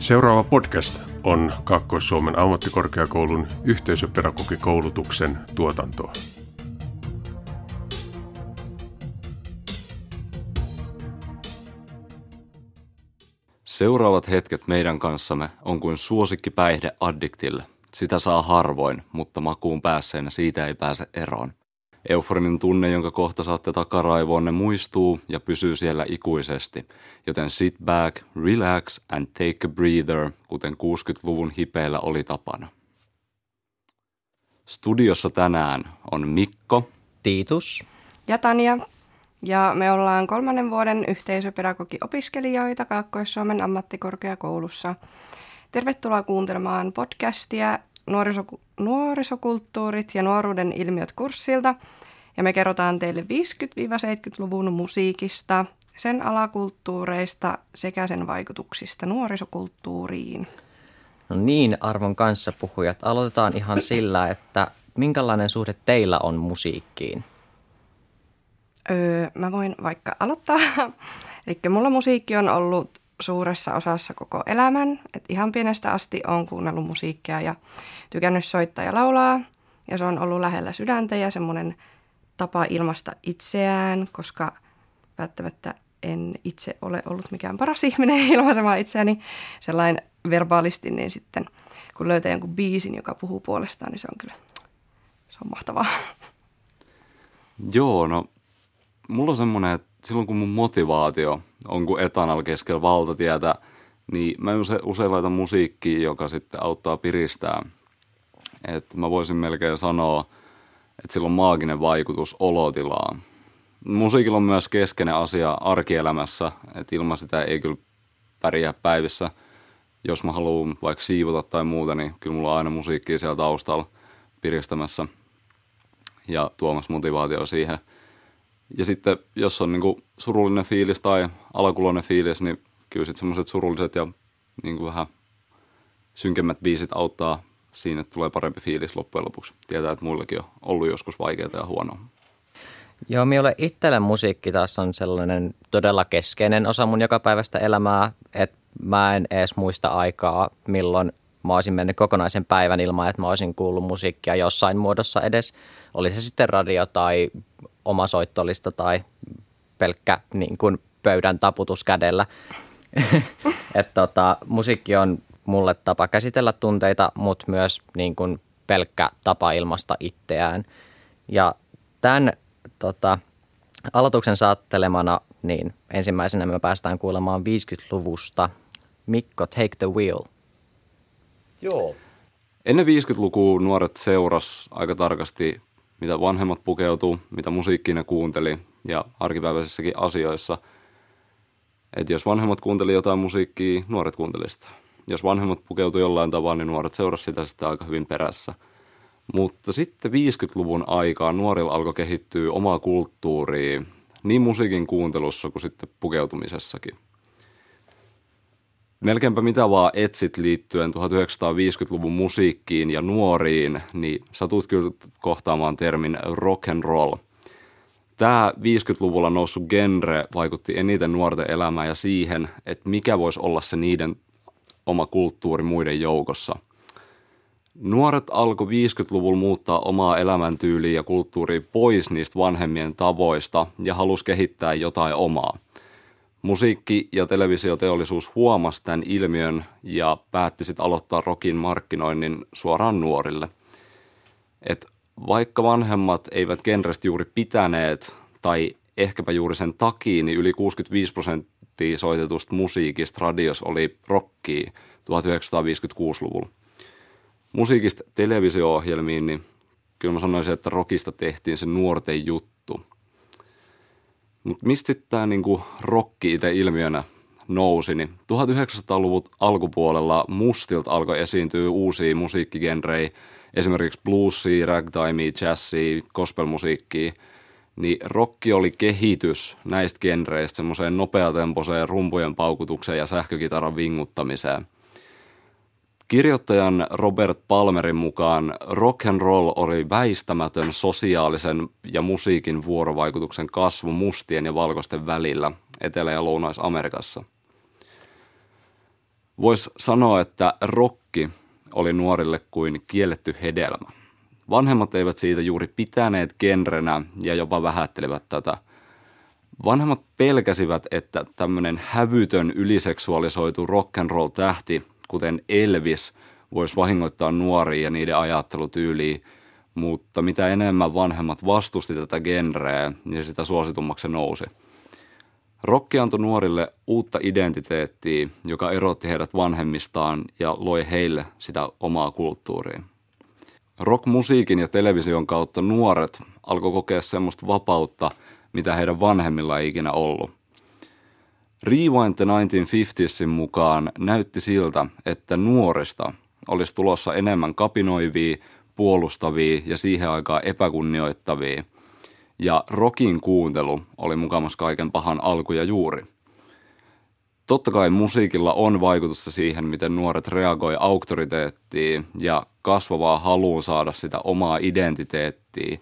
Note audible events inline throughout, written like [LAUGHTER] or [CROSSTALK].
Seuraava podcast on Kaakkois-Suomen ammattikorkeakoulun yhteisöpedagogikoulutuksen tuotantoa. Seuraavat hetket meidän kanssamme on kuin suosikki päihde addiktille. Sitä saa harvoin, mutta makuun päässeenä siitä ei pääse eroon. Euforinen tunne, jonka kohta saatte takaraivoonne, muistuu ja pysyy siellä ikuisesti. Joten sit back, relax and take a breather, kuten 60-luvun hipeillä oli tapana. Studiossa tänään on Mikko, Tiitus. ja Tanja. Ja me ollaan kolmannen vuoden yhteisöpedagogi-opiskelijoita Kaakkois-Suomen ammattikorkeakoulussa. Tervetuloa kuuntelemaan podcastia Nuorisoku- Nuorisokulttuurit ja nuoruuden ilmiöt kurssilta. Ja me kerrotaan teille 50-70-luvun musiikista, sen alakulttuureista sekä sen vaikutuksista nuorisokulttuuriin. No niin, arvon kanssa puhujat. Aloitetaan ihan sillä, että minkälainen suhde teillä on musiikkiin? Öö, mä voin vaikka aloittaa. [LAUGHS] Eli mulla musiikki on ollut suuressa osassa koko elämän. Et ihan pienestä asti on kuunnellut musiikkia ja tykännyt soittaa ja laulaa. Ja se on ollut lähellä sydäntä ja semmoinen tapa ilmaista itseään, koska välttämättä en itse ole ollut mikään paras ihminen [LAUGHS] ilmaisemaan itseäni sellainen verbaalisti, niin sitten kun löytää jonkun biisin, joka puhuu puolestaan, niin se on kyllä se on mahtavaa. Joo, no mulla on semmoinen, että silloin kun mun motivaatio on kuin etanalla keskellä valtatietä, niin mä use, usein laitan musiikkia, joka sitten auttaa piristää. Että mä voisin melkein sanoa, että sillä on maaginen vaikutus olotilaan. Musiikilla on myös keskeinen asia arkielämässä, että ilman sitä ei kyllä pärjää päivissä. Jos mä haluan vaikka siivota tai muuta, niin kyllä mulla on aina musiikkia siellä taustalla piristämässä ja tuomassa motivaatio siihen. Ja sitten jos on niinku surullinen fiilis tai alakuloinen fiilis, niin kyllä sitten semmoiset surulliset ja niinku vähän synkemmät biisit auttaa siinä, että tulee parempi fiilis loppujen lopuksi. Tietää, että muillakin on ollut joskus vaikeaa ja huonoa. Joo, minulle itselle musiikki taas on sellainen todella keskeinen osa mun jokapäiväistä elämää, että mä en edes muista aikaa, milloin mä olisin mennyt kokonaisen päivän ilman, että mä olisin kuullut musiikkia jossain muodossa edes. Oli se sitten radio tai oma soittolista tai pelkkä niin kuin pöydän taputus kädellä. [LAUGHS] Et tota, musiikki on mulle tapa käsitellä tunteita, mutta myös niin kuin pelkkä tapa ilmaista itseään. Ja tämän tota, aloituksen saattelemana, niin ensimmäisenä me päästään kuulemaan 50-luvusta. Mikko, take the wheel. Joo. Ennen 50-lukua nuoret seuras aika tarkasti, mitä vanhemmat pukeutuu, mitä musiikkia ne kuunteli ja arkipäiväisissäkin asioissa. Et jos vanhemmat kuunteli jotain musiikkia, nuoret kuunteli sitä. Jos vanhemmat pukeutui jollain tavalla, niin nuoret seurasi sitä sitten aika hyvin perässä. Mutta sitten 50-luvun aikaan nuorilla alkoi kehittyä omaa kulttuuria niin musiikin kuuntelussa kuin sitten pukeutumisessakin. Melkeinpä mitä vaan etsit liittyen 1950-luvun musiikkiin ja nuoriin, niin satut kyllä kohtaamaan termin rock and roll. Tämä 50-luvulla noussut genre vaikutti eniten nuorten elämään ja siihen, että mikä voisi olla se niiden oma kulttuuri muiden joukossa. Nuoret alkoi 50-luvulla muuttaa omaa elämäntyyliä ja kulttuuria pois niistä vanhemmien tavoista ja halusi kehittää jotain omaa. Musiikki- ja televisioteollisuus huomasi tämän ilmiön ja päätti sitten aloittaa rockin markkinoinnin suoraan nuorille. Et vaikka vanhemmat eivät genrestä juuri pitäneet tai ehkäpä juuri sen takia, niin yli 65 prosenttia soitetusta musiikista radios oli rockia 1956-luvulla. Musiikista televisio-ohjelmiin, niin kyllä mä sanoisin, että rockista tehtiin se nuorten juttu. Mutta mistä tämä niinku rokki itse ilmiönä nousi, niin 1900-luvun alkupuolella mustilta alkoi esiintyä uusia musiikkigenrejä, esimerkiksi bluesia, ragtimea, jazzia, gospelmusiikkia, niin rokki oli kehitys näistä genreistä semmoiseen nopeatempoiseen rumpujen paukutukseen ja sähkökitaran vinguttamiseen. Kirjoittajan Robert Palmerin mukaan rock and roll oli väistämätön sosiaalisen ja musiikin vuorovaikutuksen kasvu mustien ja valkoisten välillä Etelä- ja Lounais-Amerikassa. Voisi sanoa, että rokki oli nuorille kuin kielletty hedelmä. Vanhemmat eivät siitä juuri pitäneet genrenä ja jopa vähättelivät tätä. Vanhemmat pelkäsivät, että tämmöinen hävytön yliseksuaalisoitu rock'n'roll tähti, kuten Elvis, voisi vahingoittaa nuoria ja niiden ajattelutyyliä, mutta mitä enemmän vanhemmat vastusti tätä genreä, niin sitä suositummaksi se nousi. Rokki antoi nuorille uutta identiteettiä, joka erotti heidät vanhemmistaan ja loi heille sitä omaa kulttuuria. Rockmusiikin ja television kautta nuoret alkoi kokea semmoista vapautta, mitä heidän vanhemmilla ei ikinä ollut. Rewind the 1950sin mukaan näytti siltä, että nuorista olisi tulossa enemmän kapinoivia, puolustavia ja siihen aikaan epäkunnioittavia. Ja rockin kuuntelu oli mukamassa kaiken pahan alku ja juuri. Totta kai musiikilla on vaikutusta siihen, miten nuoret reagoi auktoriteettiin ja kasvavaa haluun saada sitä omaa identiteettiä,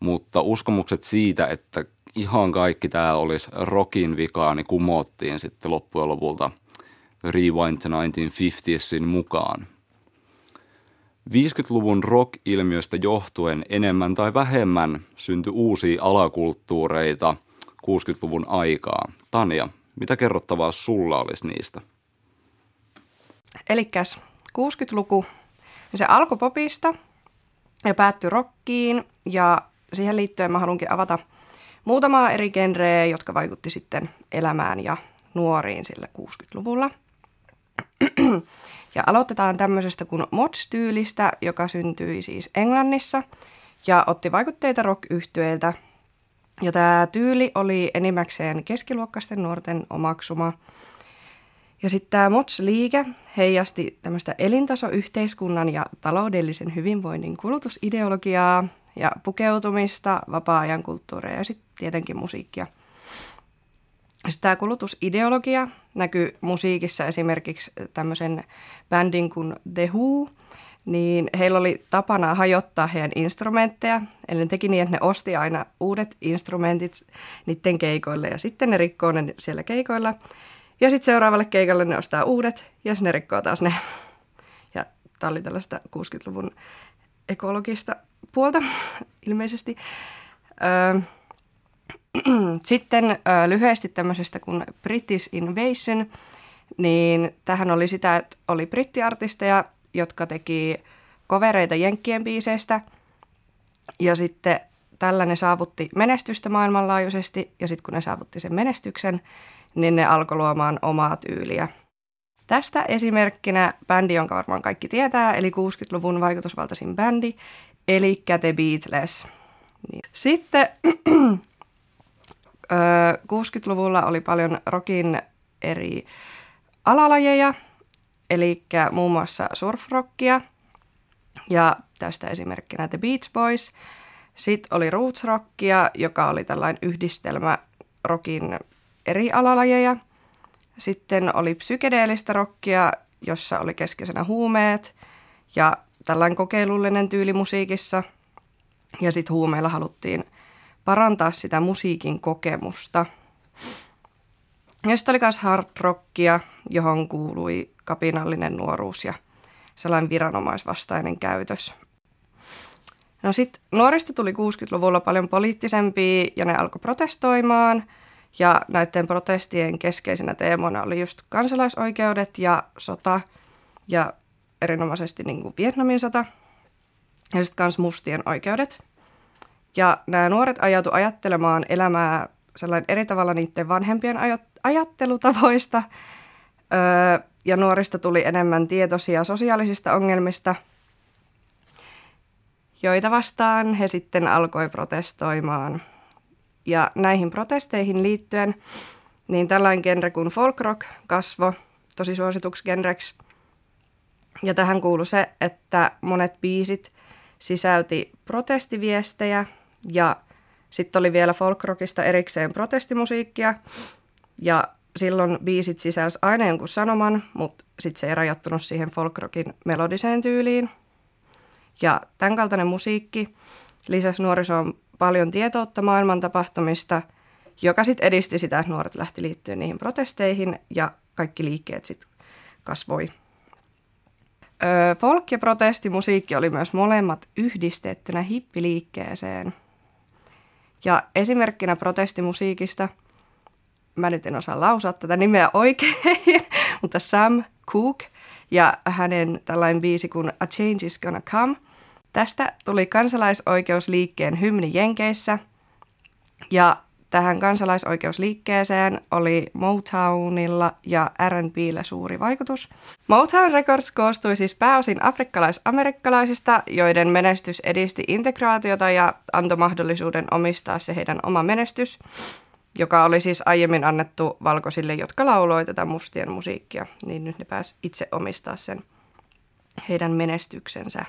mutta uskomukset siitä, että ihan kaikki tämä olisi rockin vikaa, niin kumottiin sitten loppujen lopulta Rewind to 1950sin mukaan. 50-luvun rock-ilmiöstä johtuen enemmän tai vähemmän syntyi uusia alakulttuureita 60-luvun aikaa. Tania, mitä kerrottavaa sulla olisi niistä? Elikkäs 60-luku, se alkoi popista ja päättyi rockiin ja siihen liittyen mä haluankin avata muutamaa eri genreä, jotka vaikutti sitten elämään ja nuoriin sillä 60-luvulla. Ja aloitetaan tämmöisestä kuin Mods-tyylistä, joka syntyi siis Englannissa ja otti vaikutteita rock Ja tämä tyyli oli enimmäkseen keskiluokkaisten nuorten omaksuma. Ja sitten tämä Mods-liike heijasti tämmöistä elintasoyhteiskunnan ja taloudellisen hyvinvoinnin kulutusideologiaa ja pukeutumista, vapaa-ajan kulttuuria ja sitten tietenkin musiikkia – sitten tämä kulutusideologia näkyy musiikissa esimerkiksi tämmöisen bändin kuin The Who, niin heillä oli tapana hajottaa heidän instrumentteja. Eli ne teki niin, että ne osti aina uudet instrumentit niiden keikoille ja sitten ne rikkoo ne siellä keikoilla. Ja sitten seuraavalle keikalle ne ostaa uudet ja sitten ne rikkoo taas ne. Ja tämä oli tällaista 60-luvun ekologista puolta ilmeisesti. Sitten lyhyesti tämmöisestä kuin British Invasion, niin tähän oli sitä, että oli brittiartisteja, jotka teki kovereita Jenkkien biiseistä, ja sitten tällainen saavutti menestystä maailmanlaajuisesti, ja sitten kun ne saavutti sen menestyksen, niin ne alkoi luomaan omaa tyyliä. Tästä esimerkkinä bändi, jonka varmaan kaikki tietää, eli 60-luvun vaikutusvaltaisin bändi, eli The Beatles. Niin. Sitten [CLEARS THROAT] 60-luvulla oli paljon rokin eri alalajeja, eli muun muassa surfrockia ja tästä esimerkkinä The Beach Boys. Sitten oli rootsrockia, joka oli tällainen yhdistelmä rokin eri alalajeja. Sitten oli psykedeellistä rockia, jossa oli keskeisenä huumeet ja tällainen kokeilullinen tyyli musiikissa. Ja sitten huumeilla haluttiin – parantaa sitä musiikin kokemusta. Ja sitten oli myös hard rockia, johon kuului kapinallinen nuoruus ja sellainen viranomaisvastainen käytös. No sitten nuorista tuli 60-luvulla paljon poliittisempia ja ne alkoi protestoimaan. Ja näiden protestien keskeisenä teemona oli just kansalaisoikeudet ja sota ja erinomaisesti niin kuin Vietnamin sota ja sitten myös mustien oikeudet – ja nämä nuoret ajautu ajattelemaan elämää sellainen eri tavalla niiden vanhempien ajattelutavoista. Öö, ja nuorista tuli enemmän tietoisia sosiaalisista ongelmista, joita vastaan he sitten alkoi protestoimaan. Ja näihin protesteihin liittyen, niin tällainen genre kuin folk rock kasvo tosi suosituksi genreksi. Ja tähän kuului se, että monet biisit sisälti protestiviestejä ja sitten oli vielä folkrockista erikseen protestimusiikkia. Ja silloin biisit sisälsi aina jonkun sanoman, mutta sitten se ei rajoittunut siihen folkrockin melodiseen tyyliin. Ja tämän kaltainen musiikki lisäsi nuorisoon paljon tietoutta maailman tapahtumista, joka sitten edisti sitä, että nuoret lähti liittyen niihin protesteihin ja kaikki liikkeet sitten kasvoi. Folk- ja protestimusiikki oli myös molemmat yhdistettynä hippiliikkeeseen. Ja esimerkkinä protestimusiikista, mä nyt en osaa lausua tätä nimeä oikein, [LAUGHS] mutta Sam Cooke ja hänen tällainen biisi kuin A Change is Gonna Come. Tästä tuli kansalaisoikeusliikkeen hymni Jenkeissä ja tähän kansalaisoikeusliikkeeseen oli Motownilla ja R&Bllä suuri vaikutus. Motown Records koostui siis pääosin afrikkalais-amerikkalaisista, joiden menestys edisti integraatiota ja antoi mahdollisuuden omistaa se heidän oma menestys, joka oli siis aiemmin annettu valkoisille, jotka lauloi tätä mustien musiikkia, niin nyt ne pääs itse omistaa sen heidän menestyksensä.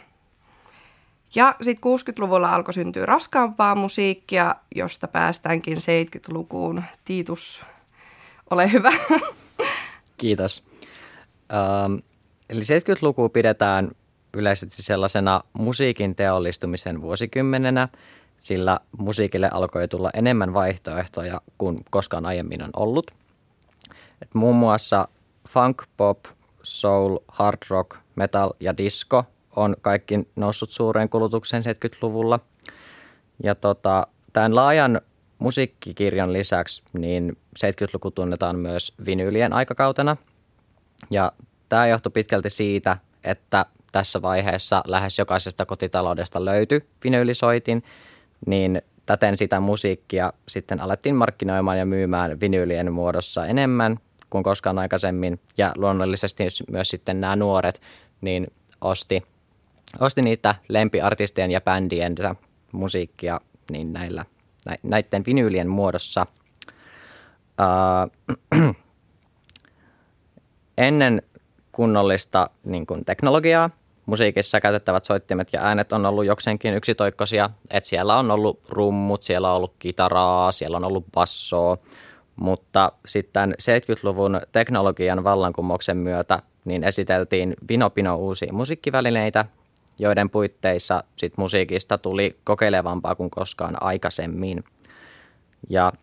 Ja sitten 60-luvulla alkoi syntyä raskaampaa musiikkia, josta päästäänkin 70-lukuun. Tiitus, ole hyvä. Kiitos. Ähm, eli 70-luku pidetään yleisesti sellaisena musiikin teollistumisen vuosikymmenenä, sillä musiikille alkoi tulla enemmän vaihtoehtoja kuin koskaan aiemmin on ollut. Et muun muassa funk, pop, soul, hard rock, metal ja disco – on kaikki noussut suureen kulutukseen 70-luvulla. Ja tota, tämän laajan musiikkikirjan lisäksi niin 70-luku tunnetaan myös vinyylien aikakautena. Ja tämä johtui pitkälti siitä, että tässä vaiheessa lähes jokaisesta kotitaloudesta löytyi vinyylisoitin, niin täten sitä musiikkia sitten alettiin markkinoimaan ja myymään vinyylien muodossa enemmän kuin koskaan aikaisemmin. Ja luonnollisesti myös sitten nämä nuoret niin osti ostin niitä lempiartistien ja bändien musiikkia niin näillä, näiden vinyylien muodossa. Uh, [CLEARS THROAT] ennen kunnollista niin kuin teknologiaa musiikissa käytettävät soittimet ja äänet on ollut jokseenkin yksitoikkoisia. Et siellä on ollut rummut, siellä on ollut kitaraa, siellä on ollut bassoa, mutta sitten 70-luvun teknologian vallankumouksen myötä niin esiteltiin vinopino uusia musiikkivälineitä, joiden puitteissa sit musiikista tuli kokeilevampaa kuin koskaan aikaisemmin. Ja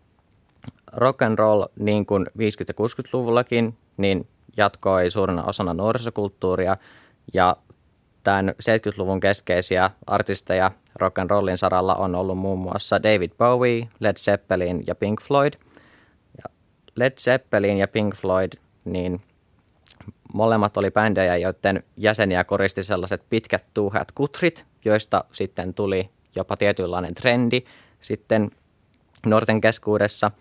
rock and roll, niin kuin 50- ja 60-luvullakin, niin jatkoi suurena osana nuorisokulttuuria ja tämän 70-luvun keskeisiä artisteja rock and rollin saralla on ollut muun muassa David Bowie, Led Zeppelin ja Pink Floyd. Ja Led Zeppelin ja Pink Floyd, niin – Molemmat oli bändejä, joiden jäseniä koristi sellaiset pitkät tuuheat kutrit, joista sitten tuli jopa tietynlainen trendi sitten nuorten keskuudessa.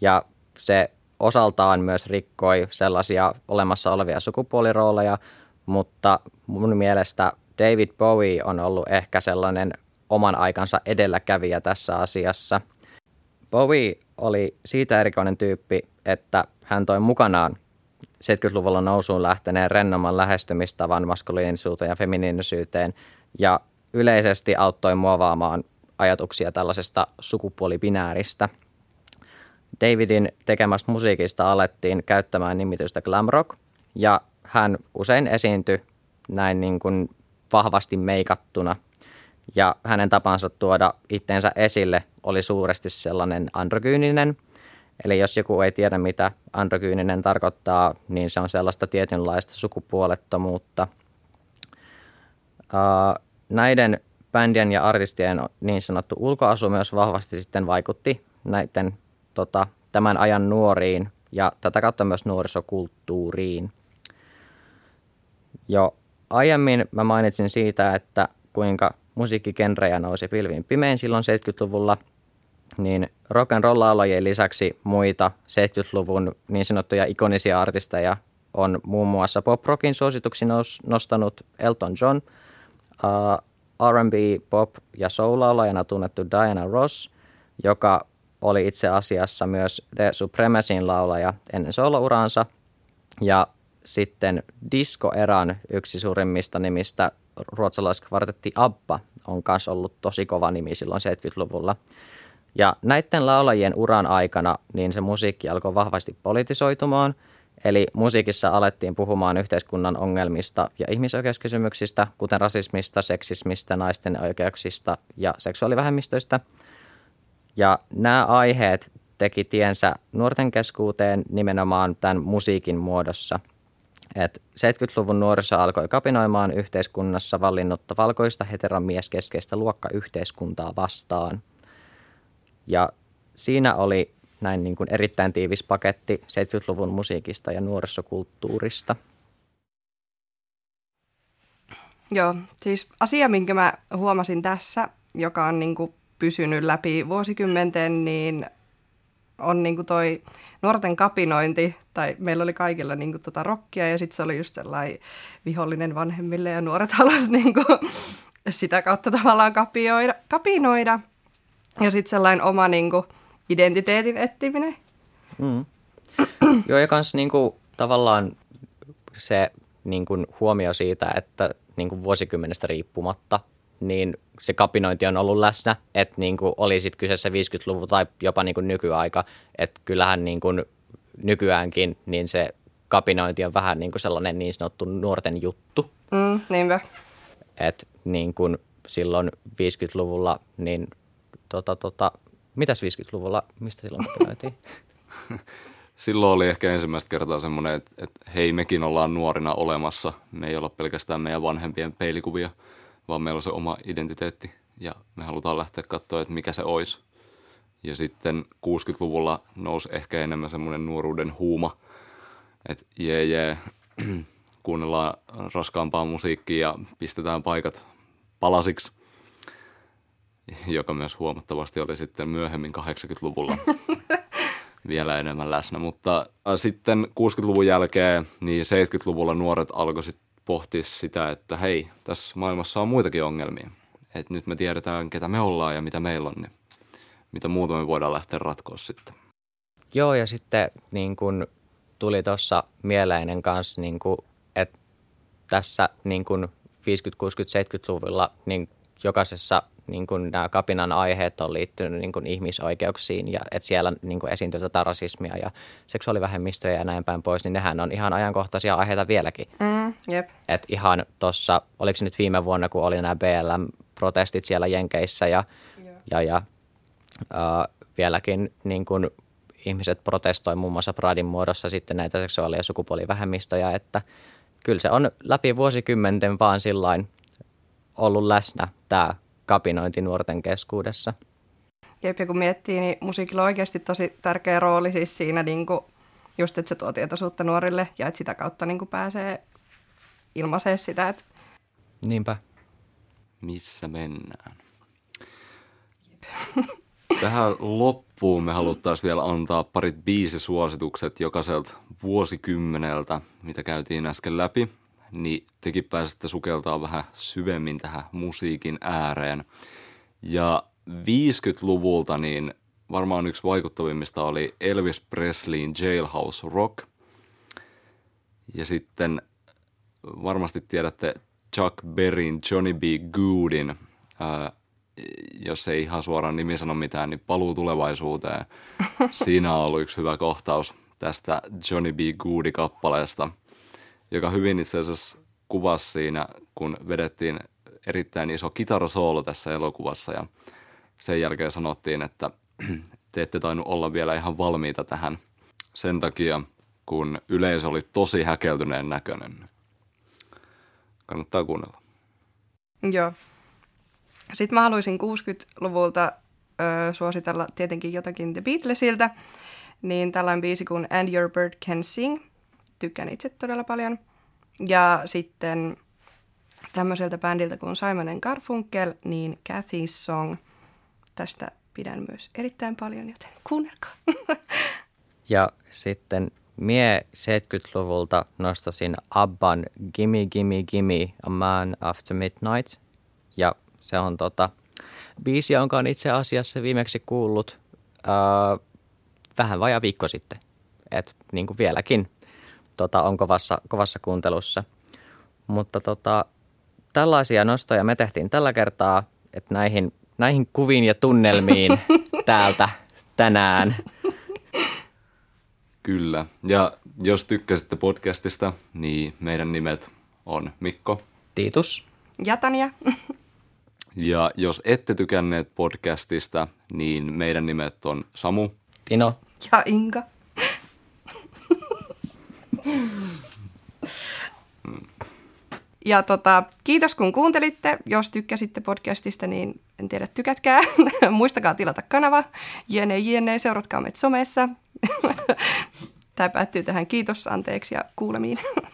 Ja se osaltaan myös rikkoi sellaisia olemassa olevia sukupuolirooleja, mutta mun mielestä David Bowie on ollut ehkä sellainen oman aikansa edelläkävijä tässä asiassa. Bowie oli siitä erikoinen tyyppi, että hän toi mukanaan 70-luvulla nousuun lähteneen rennomman lähestymistavan maskuliinisuuteen ja feminiinisyyteen ja yleisesti auttoi muovaamaan ajatuksia tällaisesta sukupuolibinääristä. Davidin tekemästä musiikista alettiin käyttämään nimitystä glam rock ja hän usein esiintyi näin niin kuin vahvasti meikattuna ja hänen tapansa tuoda itteensä esille oli suuresti sellainen androgyyninen – Eli jos joku ei tiedä, mitä androgyyninen tarkoittaa, niin se on sellaista tietynlaista sukupuolettomuutta. näiden bändien ja artistien niin sanottu ulkoasu myös vahvasti sitten vaikutti näiden tota, tämän ajan nuoriin ja tätä kautta myös nuorisokulttuuriin. Jo aiemmin mä mainitsin siitä, että kuinka musiikkikenrejä nousi pilviin pimein silloin 70-luvulla – niin rock and roll laulajien lisäksi muita 70-luvun niin sanottuja ikonisia artisteja on muun muassa pop-rockin suosituksi nostanut Elton John, uh, R&B, pop ja soul-laulajana tunnettu Diana Ross, joka oli itse asiassa myös The Supremacyn laulaja ennen soolouransa, ja sitten disco-eran yksi suurimmista nimistä ruotsalaiskvartetti ABBA on myös ollut tosi kova nimi silloin 70-luvulla. Ja näiden laulajien uran aikana niin se musiikki alkoi vahvasti politisoitumaan, eli musiikissa alettiin puhumaan yhteiskunnan ongelmista ja ihmisoikeuskysymyksistä, kuten rasismista, seksismistä, naisten oikeuksista ja seksuaalivähemmistöistä. Ja nämä aiheet teki tiensä nuorten keskuuteen nimenomaan tämän musiikin muodossa. Et 70-luvun nuorissa alkoi kapinoimaan yhteiskunnassa vallinnutta valkoista heteromieskeskeistä luokkayhteiskuntaa vastaan. Ja siinä oli näin niin kuin erittäin tiivis paketti 70-luvun musiikista ja nuorisokulttuurista. Joo, siis asia, minkä mä huomasin tässä, joka on niin kuin pysynyt läpi vuosikymmenten, niin on niin kuin toi nuorten kapinointi, tai meillä oli kaikilla niin kuin tota rockia, ja sitten se oli just sellainen vihollinen vanhemmille, ja nuoret [LAUGHS] halusivat niin sitä kautta tavallaan kapioida, kapinoida. Ja sitten sellainen oma niin kuin identiteetin etsiminen. Mm. [CLEARS THROAT] Joo, ja kans niin kuin, tavallaan se niin kuin, huomio siitä, että niin kuin vuosikymmenestä riippumatta, niin se kapinointi on ollut läsnä, että niin kuin oli sitten kyseessä 50-luvu tai jopa niin kuin nykyaika, että kyllähän niin kuin nykyäänkin niin se kapinointi on vähän niin kuin sellainen niin sanottu nuorten juttu. Mm, niinpä. Että niin kuin silloin 50-luvulla, niin tota, tota, mitäs 50-luvulla, mistä silloin kapinoitiin? [LAUGHS] Silloin oli ehkä ensimmäistä kertaa semmoinen, että, että hei, mekin ollaan nuorina olemassa. Me ei olla pelkästään meidän vanhempien peilikuvia, vaan meillä on se oma identiteetti ja me halutaan lähteä katsoa, että mikä se olisi. Ja sitten 60-luvulla nousi ehkä enemmän semmoinen nuoruuden huuma, että jee jee, [CLEARS THROAT] kuunnellaan raskaampaa musiikkia ja pistetään paikat palasiksi, [LAUGHS] joka myös huomattavasti oli sitten myöhemmin 80-luvulla [LAUGHS] vielä enemmän läsnä. Mutta sitten 60-luvun jälkeen, niin 70-luvulla nuoret alkoi sitten pohtia sitä, että hei, tässä maailmassa on muitakin ongelmia. Että nyt me tiedetään, ketä me ollaan ja mitä meillä on, niin mitä muuta me voidaan lähteä ratkoa sitten. Joo, ja sitten niin kun tuli tuossa mieleinen kanssa, niin kun, että tässä niin kun 50-, 60-, 70-luvulla niin jokaisessa niin kun nämä kapinan aiheet on liittynyt niin kun ihmisoikeuksiin ja että siellä niin kun esiintyy tätä rasismia ja seksuaalivähemmistöjä ja näin päin pois, niin nehän on ihan ajankohtaisia aiheita vieläkin. Mm, jep. Et ihan tuossa, oliko se nyt viime vuonna, kun oli nämä BLM-protestit siellä Jenkeissä ja, ja, ja äh, vieläkin niin kun ihmiset protestoi muun muassa Pradin muodossa sitten näitä seksuaali- ja sukupuolivähemmistöjä, että kyllä se on läpi vuosikymmenten vaan sillain ollut läsnä tämä kapinointi nuorten keskuudessa. Jep, ja kun miettii, niin musiikilla on oikeasti tosi tärkeä rooli siis siinä niin kuin, just, että se tuo tietoisuutta nuorille ja että sitä kautta niin kuin pääsee ilmaisee sitä, että Niinpä. Missä mennään? Tähän loppuun me haluttaisiin vielä antaa parit biisisuositukset jokaiselta vuosikymmeneltä, mitä käytiin äsken läpi. Niin tekin pääsette sukeltaa vähän syvemmin tähän musiikin ääreen. Ja 50-luvulta niin varmaan yksi vaikuttavimmista oli Elvis Presleyin Jailhouse Rock. Ja sitten varmasti tiedätte Chuck Berryn Johnny B. Goodin, ää, jos ei ihan suoraan nimi sano mitään, niin paluu tulevaisuuteen. [LAUGHS] Siinä on ollut yksi hyvä kohtaus tästä Johnny B. Goody-kappaleesta, joka hyvin itse asiassa kuvasi siinä, kun vedettiin erittäin iso kitarasoolo tässä elokuvassa ja sen jälkeen sanottiin, että [CLEARS THROAT] te ette tainnut olla vielä ihan valmiita tähän sen takia, kun yleisö oli tosi häkeltyneen näköinen. Kannattaa kuunnella. joo. Sitten mä haluaisin 60-luvulta ö, suositella tietenkin jotakin The Beatlesiltä, niin tällainen biisi kuin And Your Bird Can Sing. Tykkään itse todella paljon. Ja sitten tämmöiseltä bändiltä kuin Simon Garfunkel, niin Kathy's Song. Tästä pidän myös erittäin paljon, joten kuunnelkaa. [LAUGHS] Ja sitten mie 70-luvulta nostasin Abban Gimme Gimme Gimme A Man After Midnight. Ja se on tota, biisi, jonka on itse asiassa viimeksi kuullut ää, vähän vajaa viikko sitten. Et niin kuin vieläkin tota, on kovassa, kovassa kuuntelussa. Mutta tota, tällaisia nostoja me tehtiin tällä kertaa, että näihin, näihin kuviin ja tunnelmiin [LAUGHS] täältä tänään. Kyllä. Ja jos tykkäsitte podcastista, niin meidän nimet on Mikko. Tiitus. Jätania. Ja jos ette tykänneet podcastista, niin meidän nimet on Samu. Tino. Ja Inka. Tota, kiitos kun kuuntelitte. Jos tykkäsitte podcastista, niin en tiedä, tykätkää. [LAUGHS] Muistakaa tilata kanava. Jene, jene, seuratkaa meitä somessa. [LAUGHS] Tämä päättyy tähän kiitos, anteeksi ja kuulemiin. [LAUGHS]